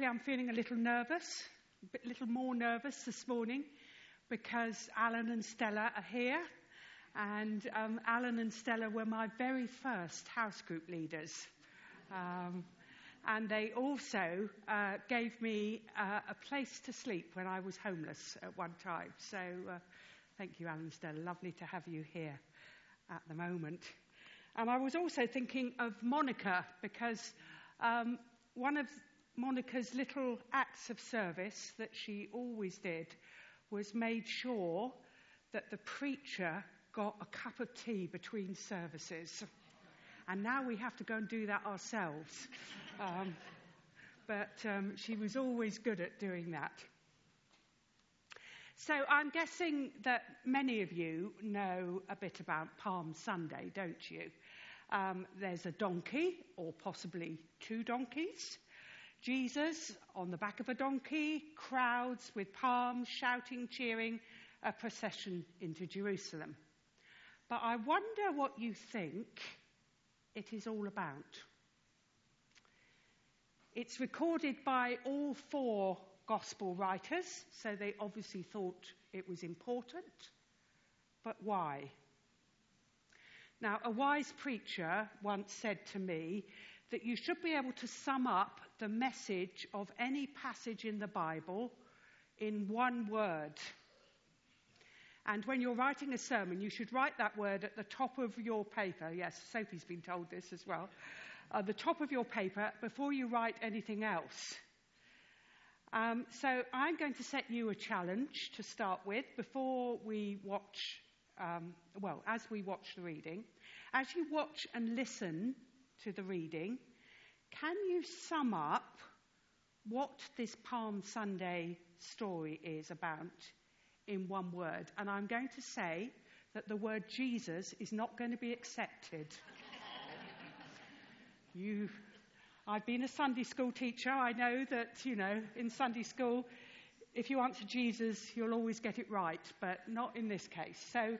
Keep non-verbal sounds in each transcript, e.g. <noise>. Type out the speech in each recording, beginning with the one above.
I'm feeling a little nervous, a little more nervous this morning because Alan and Stella are here. And um, Alan and Stella were my very first house group leaders. Um, and they also uh, gave me uh, a place to sleep when I was homeless at one time. So uh, thank you, Alan and Stella. Lovely to have you here at the moment. And I was also thinking of Monica because um, one of Monica's little acts of service that she always did was made sure that the preacher got a cup of tea between services. And now we have to go and do that ourselves. Um, but um, she was always good at doing that. So I'm guessing that many of you know a bit about Palm Sunday, don't you? Um, there's a donkey, or possibly two donkeys. Jesus on the back of a donkey, crowds with palms shouting, cheering, a procession into Jerusalem. But I wonder what you think it is all about. It's recorded by all four gospel writers, so they obviously thought it was important. But why? Now, a wise preacher once said to me that you should be able to sum up the message of any passage in the Bible in one word. And when you're writing a sermon, you should write that word at the top of your paper. Yes, Sophie's been told this as well. At the top of your paper before you write anything else. Um, so I'm going to set you a challenge to start with before we watch, um, well, as we watch the reading. As you watch and listen to the reading, can you sum up what this Palm Sunday story is about in one word? And I'm going to say that the word Jesus is not going to be accepted. <laughs> you, I've been a Sunday school teacher. I know that, you know, in Sunday school, if you answer Jesus, you'll always get it right, but not in this case. So,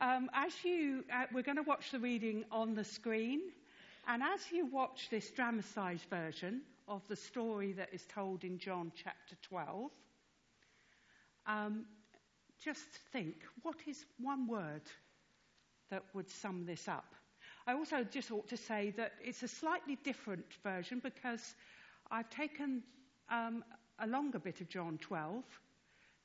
um, as you, uh, we're going to watch the reading on the screen. And as you watch this dramatised version of the story that is told in John chapter 12, um, just think what is one word that would sum this up? I also just ought to say that it's a slightly different version because I've taken um, a longer bit of John 12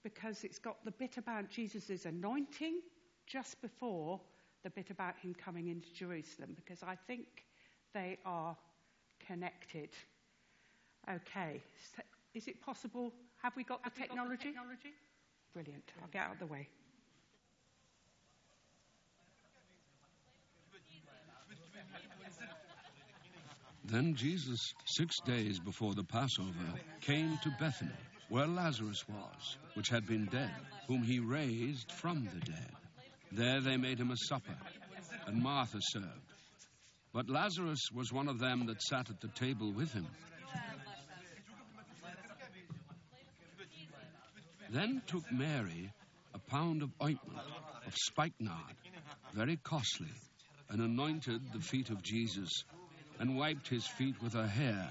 because it's got the bit about Jesus' anointing just before the bit about him coming into Jerusalem because I think they are connected. Okay, so is it possible? Have we got, the, technology? got the technology? Brilliant. I'll get out of the way. Then Jesus, six days before the Passover, came to Bethany, where Lazarus was, which had been dead, whom he raised from the dead. There they made him a supper, and Martha served. But Lazarus was one of them that sat at the table with him. Then took Mary a pound of ointment of spikenard, very costly, and anointed the feet of Jesus, and wiped his feet with her hair,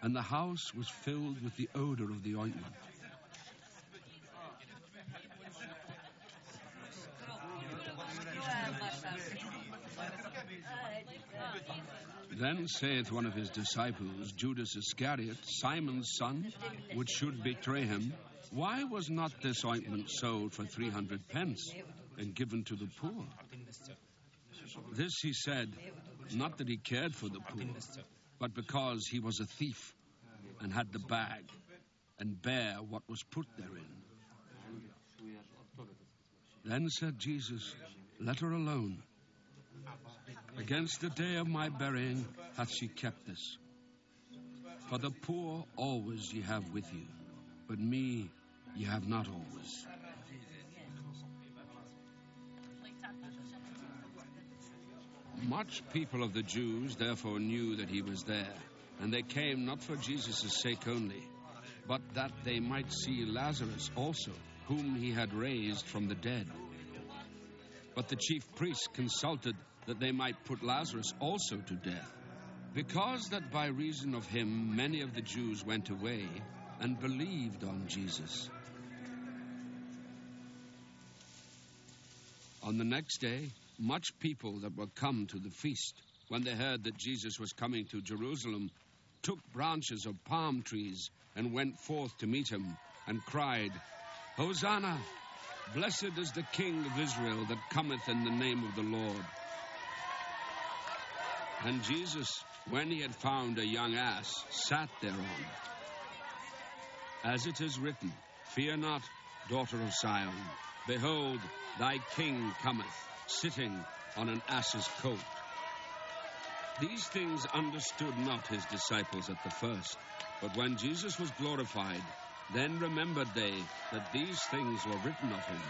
and the house was filled with the odor of the ointment. Then saith one of his disciples, Judas Iscariot, Simon's son, which should betray him, Why was not this ointment sold for three hundred pence and given to the poor? This he said, not that he cared for the poor, but because he was a thief and had the bag and bare what was put therein. Then said Jesus, Let her alone. Against the day of my burying hath she kept this. For the poor always ye have with you, but me ye have not always. Much people of the Jews therefore knew that he was there, and they came not for Jesus' sake only, but that they might see Lazarus also, whom he had raised from the dead. But the chief priests consulted that they might put Lazarus also to death, Because that by reason of him many of the Jews went away and believed on Jesus. On the next day, much people that were come to the feast, when they heard that Jesus was coming to Jerusalem, took branches of palm trees and went forth to meet him, and cried, Hosanna! Blessed is the King of Israel that cometh in the name of the Lord. And Jesus, when he had found a young ass, sat thereon. As it is written, Fear not, daughter of Sion. Behold, thy king cometh, sitting on an ass's coat. These things understood not his disciples at the first, but when Jesus was glorified, then remembered they that these things were written of him,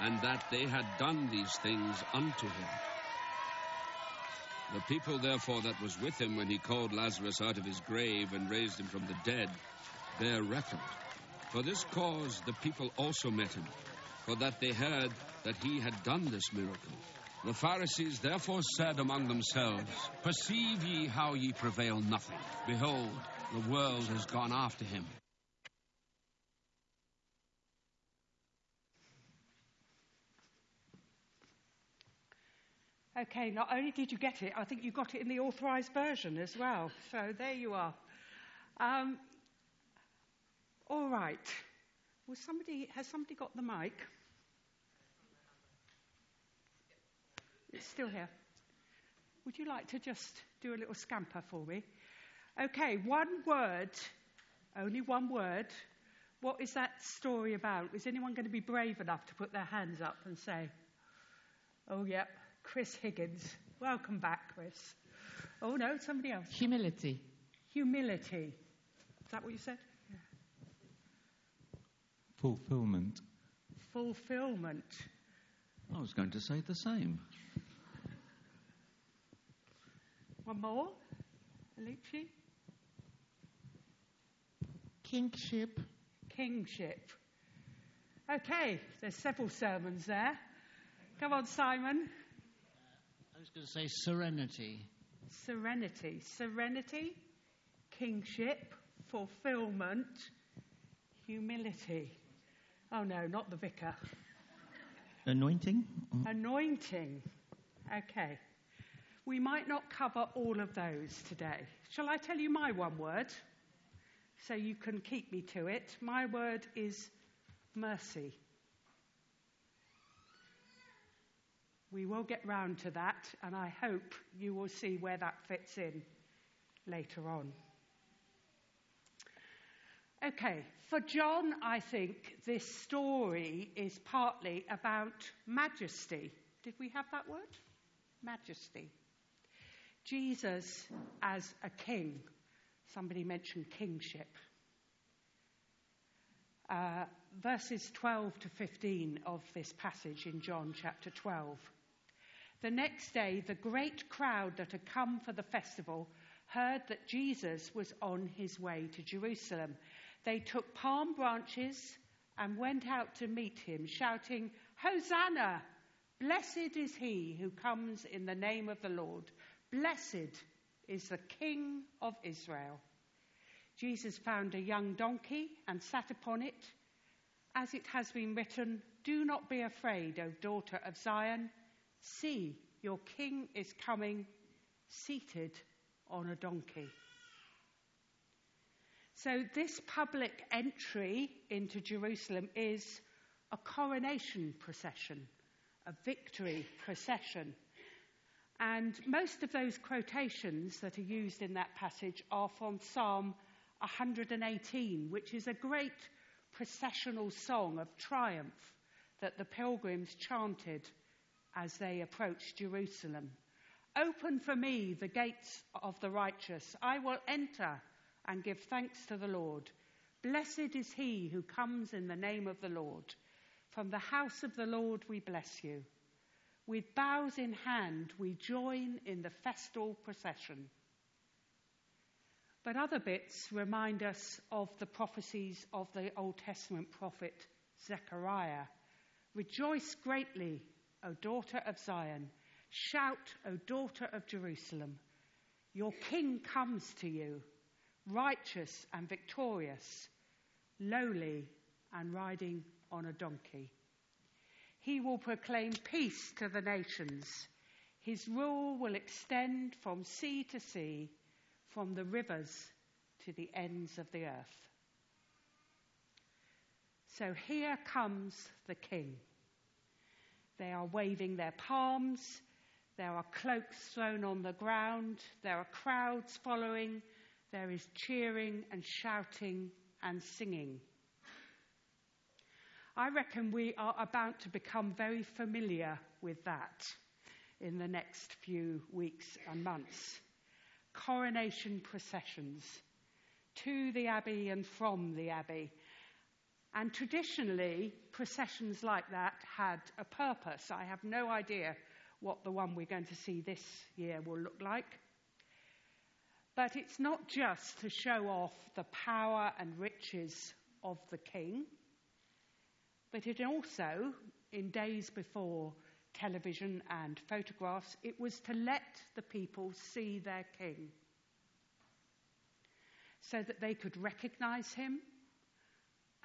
and that they had done these things unto him. The people, therefore, that was with him when he called Lazarus out of his grave and raised him from the dead, bear record. For this cause the people also met him, for that they heard that he had done this miracle. The Pharisees therefore said among themselves, Perceive ye how ye prevail nothing. Behold, the world has gone after him. Okay, not only did you get it, I think you got it in the authorized version as well. So there you are. Um, all right. Was somebody, has somebody got the mic? It's still here. Would you like to just do a little scamper for me? Okay, one word, only one word. What is that story about? Is anyone going to be brave enough to put their hands up and say, oh, yep, Chris Higgins. Welcome back, Chris. Oh, no, somebody else. Humility. Humility. Is that what you said? Yeah. Fulfillment. Fulfillment. I was going to say the same. One more. Alici? Kingship. Kingship. Okay, there's several sermons there. Come on, Simon. I was going to say serenity. Serenity. Serenity, kingship, fulfillment, humility. Oh no, not the vicar. Anointing. Mm-hmm. Anointing. Okay. We might not cover all of those today. Shall I tell you my one word? So you can keep me to it. My word is mercy. We will get round to that, and I hope you will see where that fits in later on. Okay, for John, I think this story is partly about majesty. Did we have that word? Majesty. Jesus as a king. Somebody mentioned kingship. Uh, verses 12 to 15 of this passage in John chapter 12. The next day, the great crowd that had come for the festival heard that Jesus was on his way to Jerusalem. They took palm branches and went out to meet him, shouting, Hosanna! Blessed is he who comes in the name of the Lord. Blessed is the King of Israel. Jesus found a young donkey and sat upon it. As it has been written, Do not be afraid, O daughter of Zion. See, your king is coming, seated on a donkey. So, this public entry into Jerusalem is a coronation procession, a victory procession. And most of those quotations that are used in that passage are from Psalm 118, which is a great processional song of triumph that the pilgrims chanted as they approach Jerusalem. Open for me the gates of the righteous. I will enter and give thanks to the Lord. Blessed is he who comes in the name of the Lord. From the house of the Lord we bless you. With bows in hand, we join in the festal procession. But other bits remind us of the prophecies of the Old Testament prophet Zechariah. Rejoice greatly, O daughter of Zion. Shout, O daughter of Jerusalem. Your king comes to you, righteous and victorious, lowly and riding on a donkey. He will proclaim peace to the nations. His rule will extend from sea to sea, from the rivers to the ends of the earth. So here comes the king. They are waving their palms. There are cloaks thrown on the ground. There are crowds following. There is cheering and shouting and singing. I reckon we are about to become very familiar with that in the next few weeks and months. Coronation processions to the Abbey and from the Abbey. And traditionally, processions like that had a purpose. I have no idea what the one we're going to see this year will look like. But it's not just to show off the power and riches of the king but it also, in days before television and photographs, it was to let the people see their king so that they could recognize him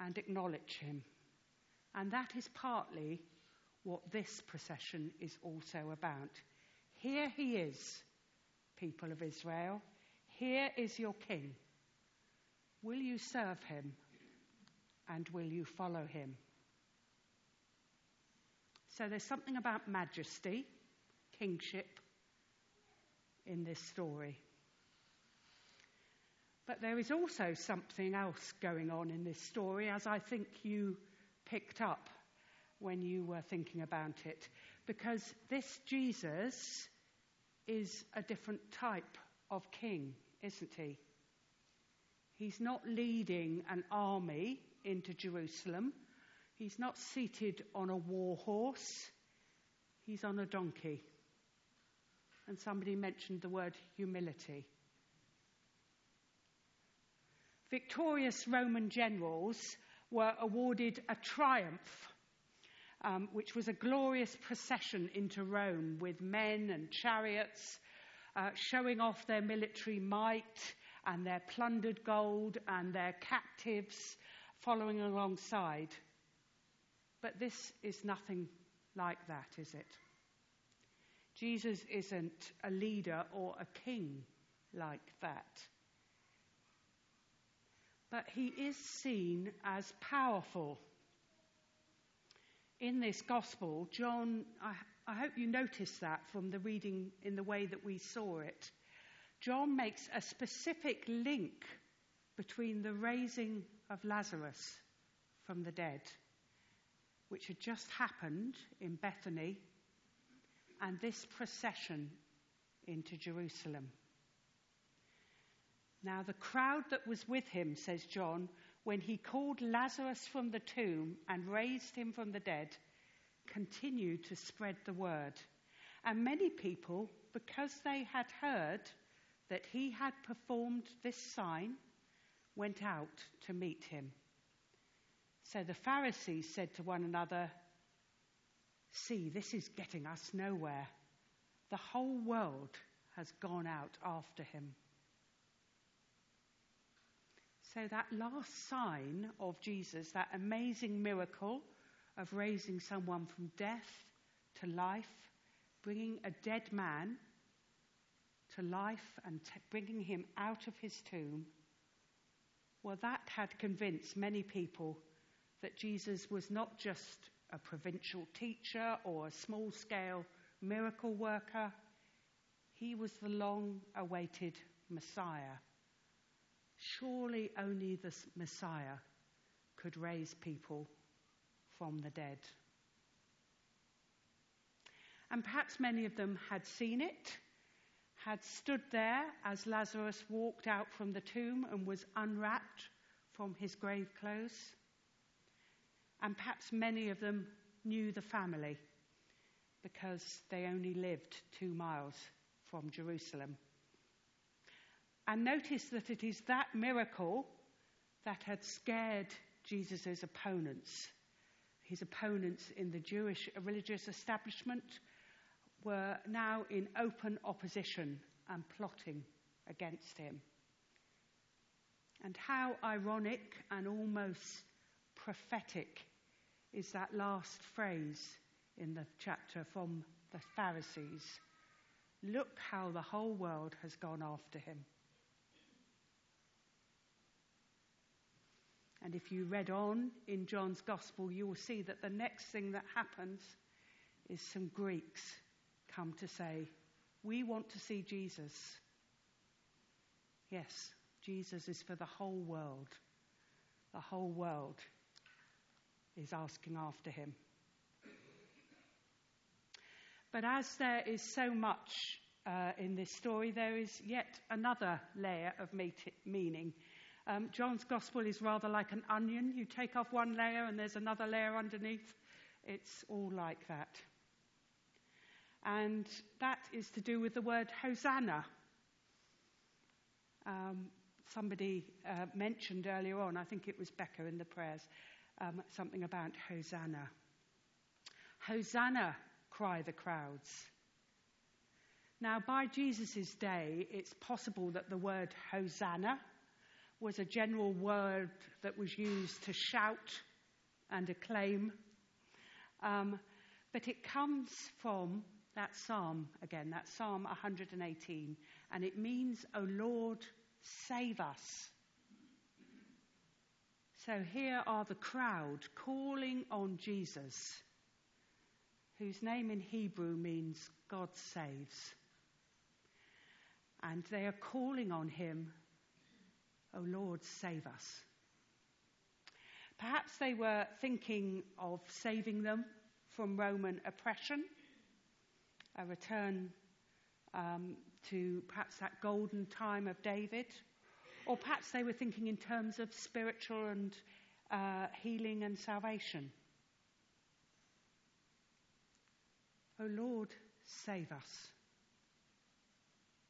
and acknowledge him. And that is partly what this procession is also about. Here he is, people of Israel. Here is your king. Will you serve him and will you follow him? So there's something about majesty, kingship, in this story. But there is also something else going on in this story, as I think you picked up when you were thinking about it. Because this Jesus is a different type of king, isn't he? He's not leading an army into Jerusalem He's not seated on a war horse, he's on a donkey. And somebody mentioned the word humility. Victorious Roman generals were awarded a triumph, um, which was a glorious procession into Rome with men and chariots, uh, showing off their military might and their plundered gold and their captives following alongside. But this is nothing like that, is it? Jesus isn't a leader or a king like that. But he is seen as powerful. In this gospel, John, I, I hope you noticed that from the reading in the way that we saw it. John makes a specific link between the raising of Lazarus from the dead which had just happened in Bethany, and this procession into Jerusalem. Now, the crowd that was with him, says John, when he called Lazarus from the tomb and raised him from the dead, continued to spread the word. And many people, because they had heard that he had performed this sign, went out to meet him. So the Pharisees said to one another, See, this is getting us nowhere. The whole world has gone out after him. So, that last sign of Jesus, that amazing miracle of raising someone from death to life, bringing a dead man to life and t- bringing him out of his tomb, well, that had convinced many people that Jesus was not just a provincial teacher or a small scale miracle worker, he was the long awaited Messiah. Surely only the Messiah could raise people from the dead. And perhaps many of them had seen it, had stood there as Lazarus walked out from the tomb and was unwrapped from his grave clothes and perhaps many of them knew the family because they only lived two miles from Jerusalem. And notice that it is that miracle that had scared Jesus' opponents. His opponents in the Jewish religious establishment were now in open opposition and plotting against him. And how ironic and almost prophetic is that last phrase in the chapter from the Pharisees. Look how the whole world has gone after him. And if you read on in John's Gospel, you will see that the next thing that happens is some Greeks come to say, We want to see Jesus. Yes, Jesus is for the whole world. The whole world is asking after him. But as there is so much uh, in this story, there is yet another layer of meaning. Um, John's gospel is rather like an onion. You take off one layer and there's another layer underneath. It's all like that. And that is to do with the word Hosanna. Um, somebody uh, mentioned earlier on, I think it was Becca in the prayers, um, something about Hosanna. Hosanna, cry the crowds. Now, by Jesus' day, it's possible that the word Hosanna was a general word that was used to shout and acclaim. Um, but it comes from that psalm again, that Psalm 118, and it means, O Lord, save us. So here are the crowd calling on Jesus, whose name in Hebrew means God saves. And they are calling on him, O Lord, save us. Perhaps they were thinking of saving them from Roman oppression, a return um, to perhaps that golden time of David or perhaps they were thinking in terms of spiritual and uh, healing and salvation. Oh Lord, save us.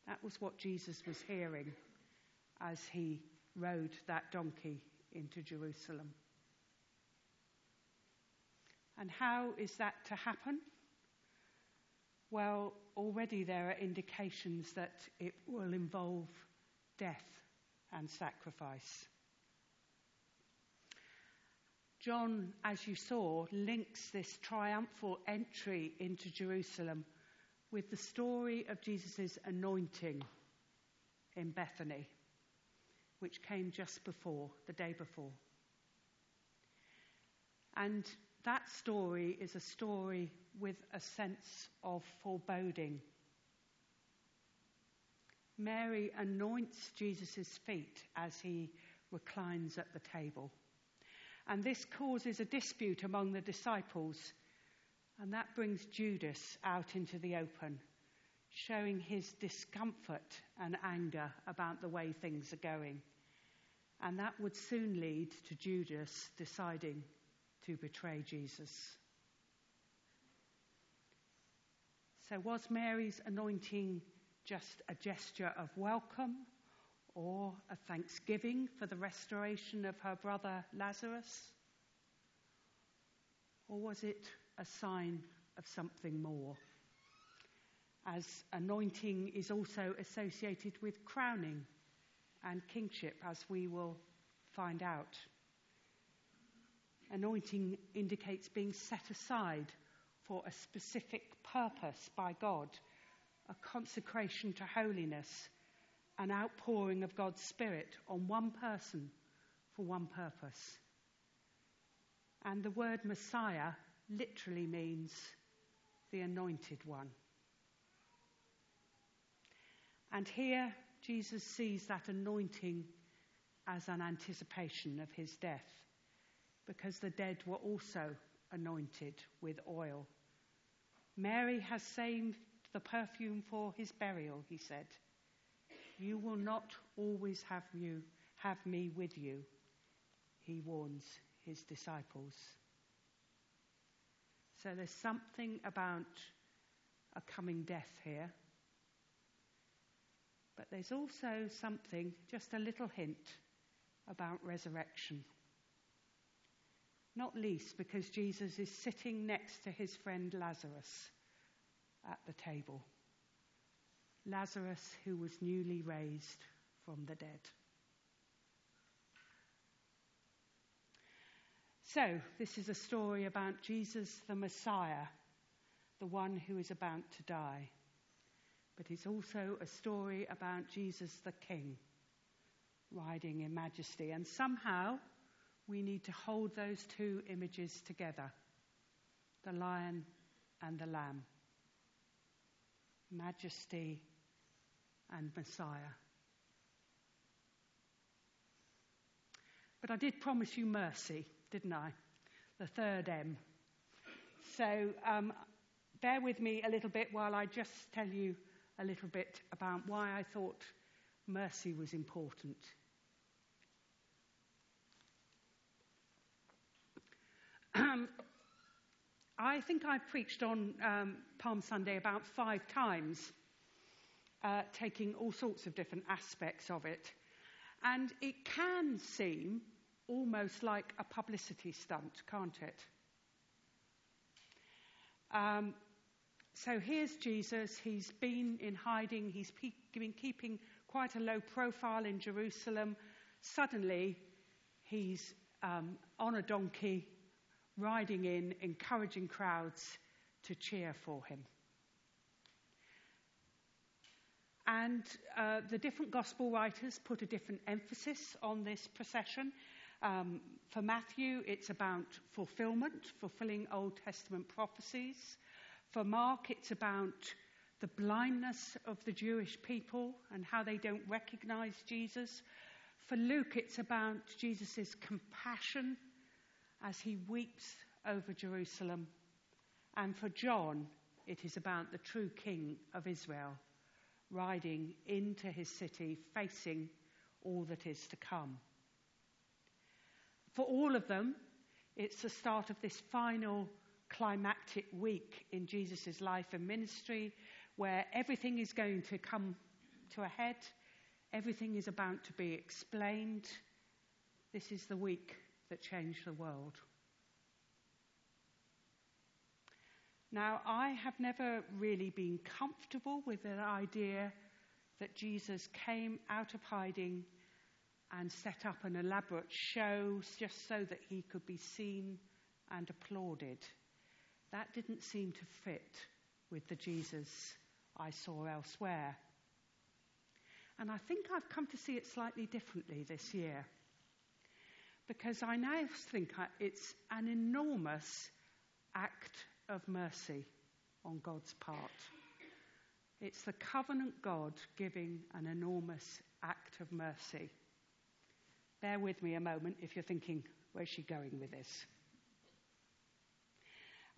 That was what Jesus was hearing as he rode that donkey into Jerusalem. And how is that to happen? Well, already there are indications that it will involve death and sacrifice. John, as you saw, links this triumphal entry into Jerusalem with the story of Jesus' anointing in Bethany, which came just before, the day before. And that story is a story with a sense of foreboding Mary anoints Jesus' feet as he reclines at the table. And this causes a dispute among the disciples, and that brings Judas out into the open, showing his discomfort and anger about the way things are going. And that would soon lead to Judas deciding to betray Jesus. So, was Mary's anointing just a gesture of welcome or a thanksgiving for the restoration of her brother Lazarus? Or was it a sign of something more? As anointing is also associated with crowning and kingship, as we will find out. Anointing indicates being set aside for a specific purpose by God a consecration to holiness, an outpouring of God's Spirit on one person for one purpose. And the word Messiah literally means the anointed one. And here Jesus sees that anointing as an anticipation of his death, because the dead were also anointed with oil. Mary has saved the perfume for his burial, he said. You will not always have, you, have me with you, he warns his disciples. So there's something about a coming death here. There's also something, just a little hint, about resurrection. Not least because Jesus is sitting next to his friend Lazarus at the table. Lazarus, who was newly raised from the dead. So, this is a story about Jesus the Messiah, the one who is about to die. But it's also a story about Jesus the King, riding in majesty. And somehow we need to hold those two images together the lion and the lamb, majesty and Messiah. But I did promise you mercy, didn't I? The third M. So um, bear with me a little bit while I just tell you a little bit about why I thought mercy was important. Um, I think I preached on um, Palm Sunday about five times, uh, taking all sorts of different aspects of it. And it can seem almost like a publicity stunt, can't it? Um, so here's Jesus. He's been in hiding. He's been keeping quite a low profile in Jerusalem. Suddenly, he's um, on a donkey, riding in, encouraging crowds to cheer for him. And uh, the different gospel writers put a different emphasis on this procession. Um, for Matthew, it's about fulfillment, fulfilling Old Testament prophecies. For Mark, it's about the blindness of the Jewish people and how they don't recognize Jesus. For Luke, it's about Jesus' compassion as he weeps over Jerusalem. And for John, it is about the true King of Israel riding into his city, facing all that is to come. For all of them, it's the start of this final climactic week in Jesus' life and ministry where everything is going to come to a head, everything is about to be explained. This is the week that changed the world. Now, I have never really been comfortable with the idea that Jesus came out of hiding and set up an elaborate show just so that he could be seen and applauded. That didn't seem to fit with the Jesus I saw elsewhere. And I think I've come to see it slightly differently this year. Because I now think it's an enormous act of mercy on God's part. It's the covenant God giving an enormous act of mercy. Bear with me a moment if you're thinking, where's she going with this?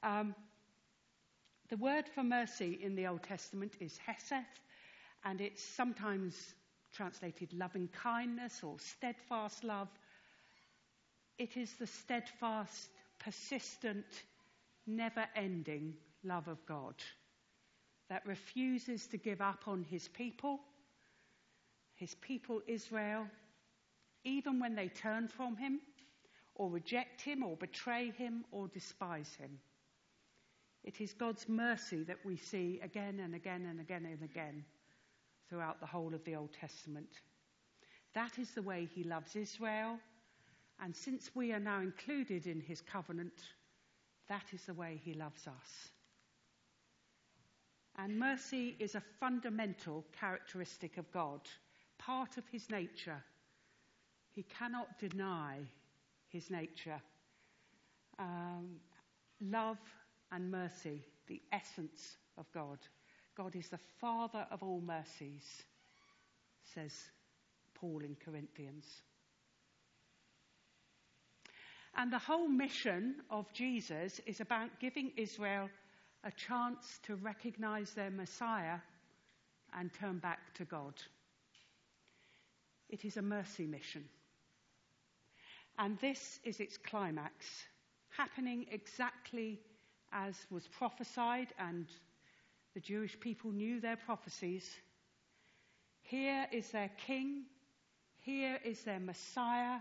Um, the word for mercy in the Old Testament is hesed, and it's sometimes translated loving kindness or steadfast love. It is the steadfast, persistent, never ending love of God that refuses to give up on his people, his people Israel, even when they turn from him or reject him or betray him or despise him. It is God's mercy that we see again and again and again and again throughout the whole of the Old Testament. That is the way he loves Israel. And since we are now included in his covenant, that is the way he loves us. And mercy is a fundamental characteristic of God, part of his nature. He cannot deny his nature. Um, love and mercy, the essence of God. God is the Father of all mercies, says Paul in Corinthians. And the whole mission of Jesus is about giving Israel a chance to recognize their Messiah and turn back to God. It is a mercy mission. And this is its climax, happening exactly as was prophesied, and the Jewish people knew their prophecies. Here is their king, here is their Messiah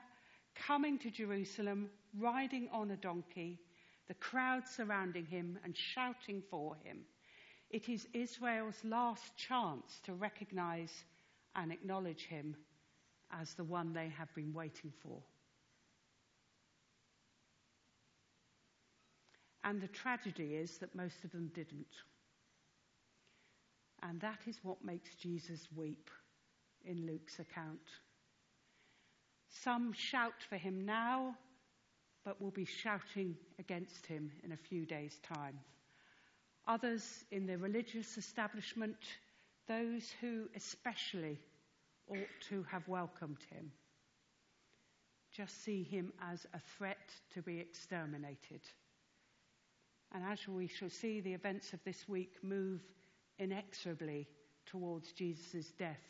coming to Jerusalem, riding on a donkey, the crowd surrounding him and shouting for him. It is Israel's last chance to recognize and acknowledge him as the one they have been waiting for. And the tragedy is that most of them didn't. And that is what makes Jesus weep in Luke's account. Some shout for him now, but will be shouting against him in a few days' time. Others in the religious establishment, those who especially ought to have welcomed him, just see him as a threat to be exterminated. And as we shall see, the events of this week move inexorably towards Jesus' death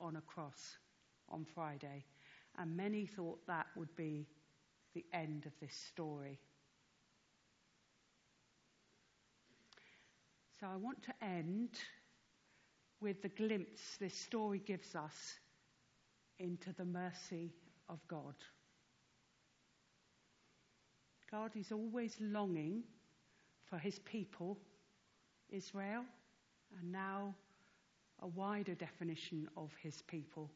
on a cross on Friday. And many thought that would be the end of this story. So I want to end with the glimpse this story gives us into the mercy of God. God is always longing for his people, Israel, and now a wider definition of his people.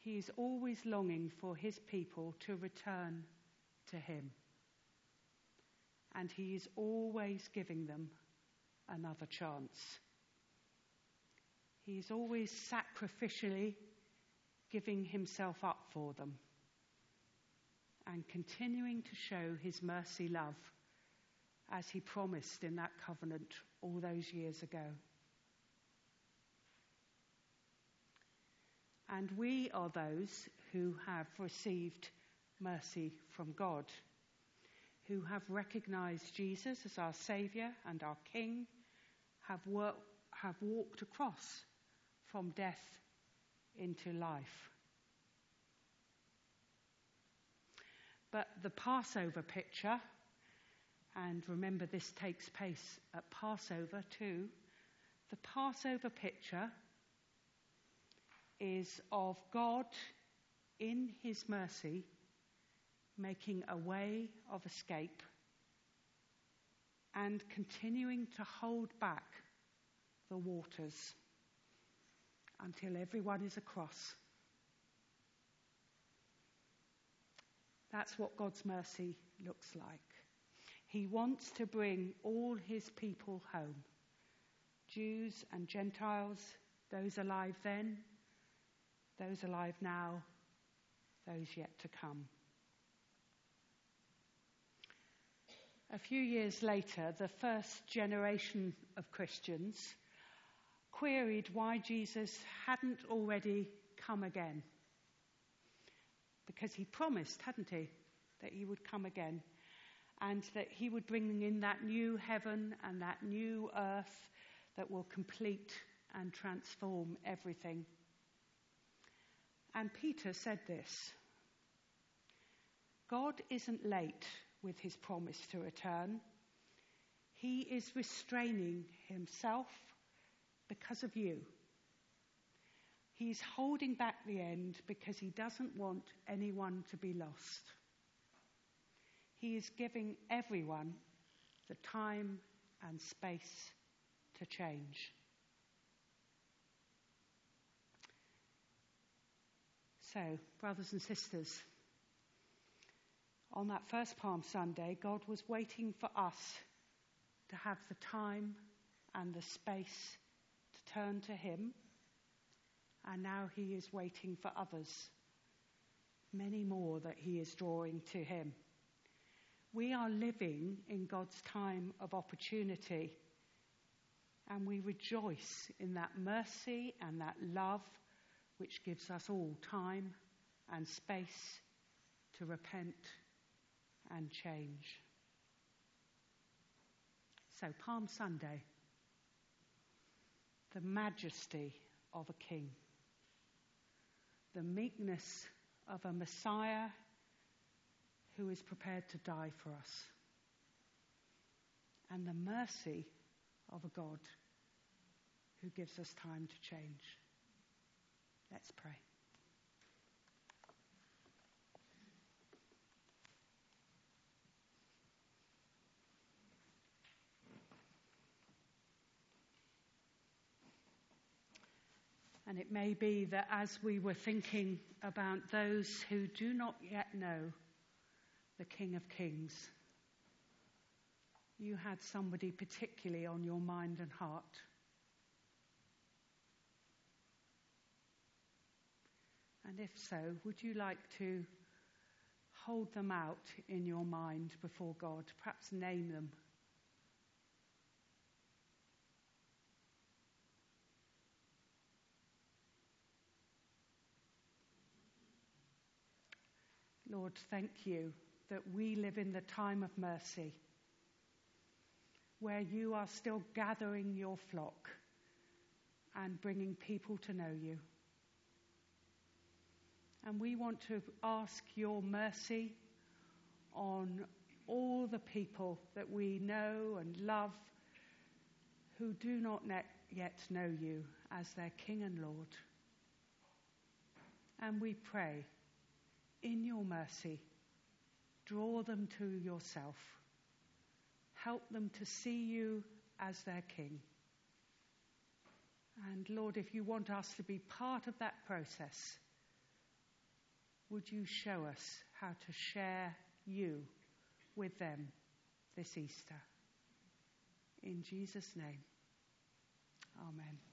He is always longing for his people to return to him. And he is always giving them another chance. He is always sacrificially giving himself up for them and continuing to show his mercy love as he promised in that covenant all those years ago. And we are those who have received mercy from God, who have recognized Jesus as our Saviour and our King, have, have walked across from death into life. But the Passover picture and remember, this takes place at Passover too. The Passover picture is of God in his mercy making a way of escape and continuing to hold back the waters until everyone is across. That's what God's mercy looks like. He wants to bring all his people home Jews and Gentiles, those alive then, those alive now, those yet to come. A few years later, the first generation of Christians queried why Jesus hadn't already come again. Because he promised, hadn't he, that he would come again and that he would bring in that new heaven and that new earth that will complete and transform everything. And Peter said this God isn't late with his promise to return. He is restraining himself because of you. He's holding back the end because he doesn't want anyone to be lost. He is giving everyone the time and space to change. So, brothers and sisters, on that first Palm Sunday, God was waiting for us to have the time and the space to turn to Him. And now He is waiting for others, many more that He is drawing to Him. We are living in God's time of opportunity. And we rejoice in that mercy and that love which gives us all time and space to repent and change. So, Palm Sunday, the majesty of a king, the meekness of a Messiah who is prepared to die for us. And the mercy of a God who gives us time to change. Let's pray. And it may be that as we were thinking about those who do not yet know the King of Kings, you had somebody particularly on your mind and heart. And if so, would you like to hold them out in your mind before God? Perhaps name them. Lord, thank you that we live in the time of mercy where you are still gathering your flock and bringing people to know you. And we want to ask your mercy on all the people that we know and love who do not yet know you as their King and Lord. And we pray, in your mercy, draw them to yourself. Help them to see you as their King. And Lord, if you want us to be part of that process, would you show us how to share you with them this Easter? In Jesus' name, Amen.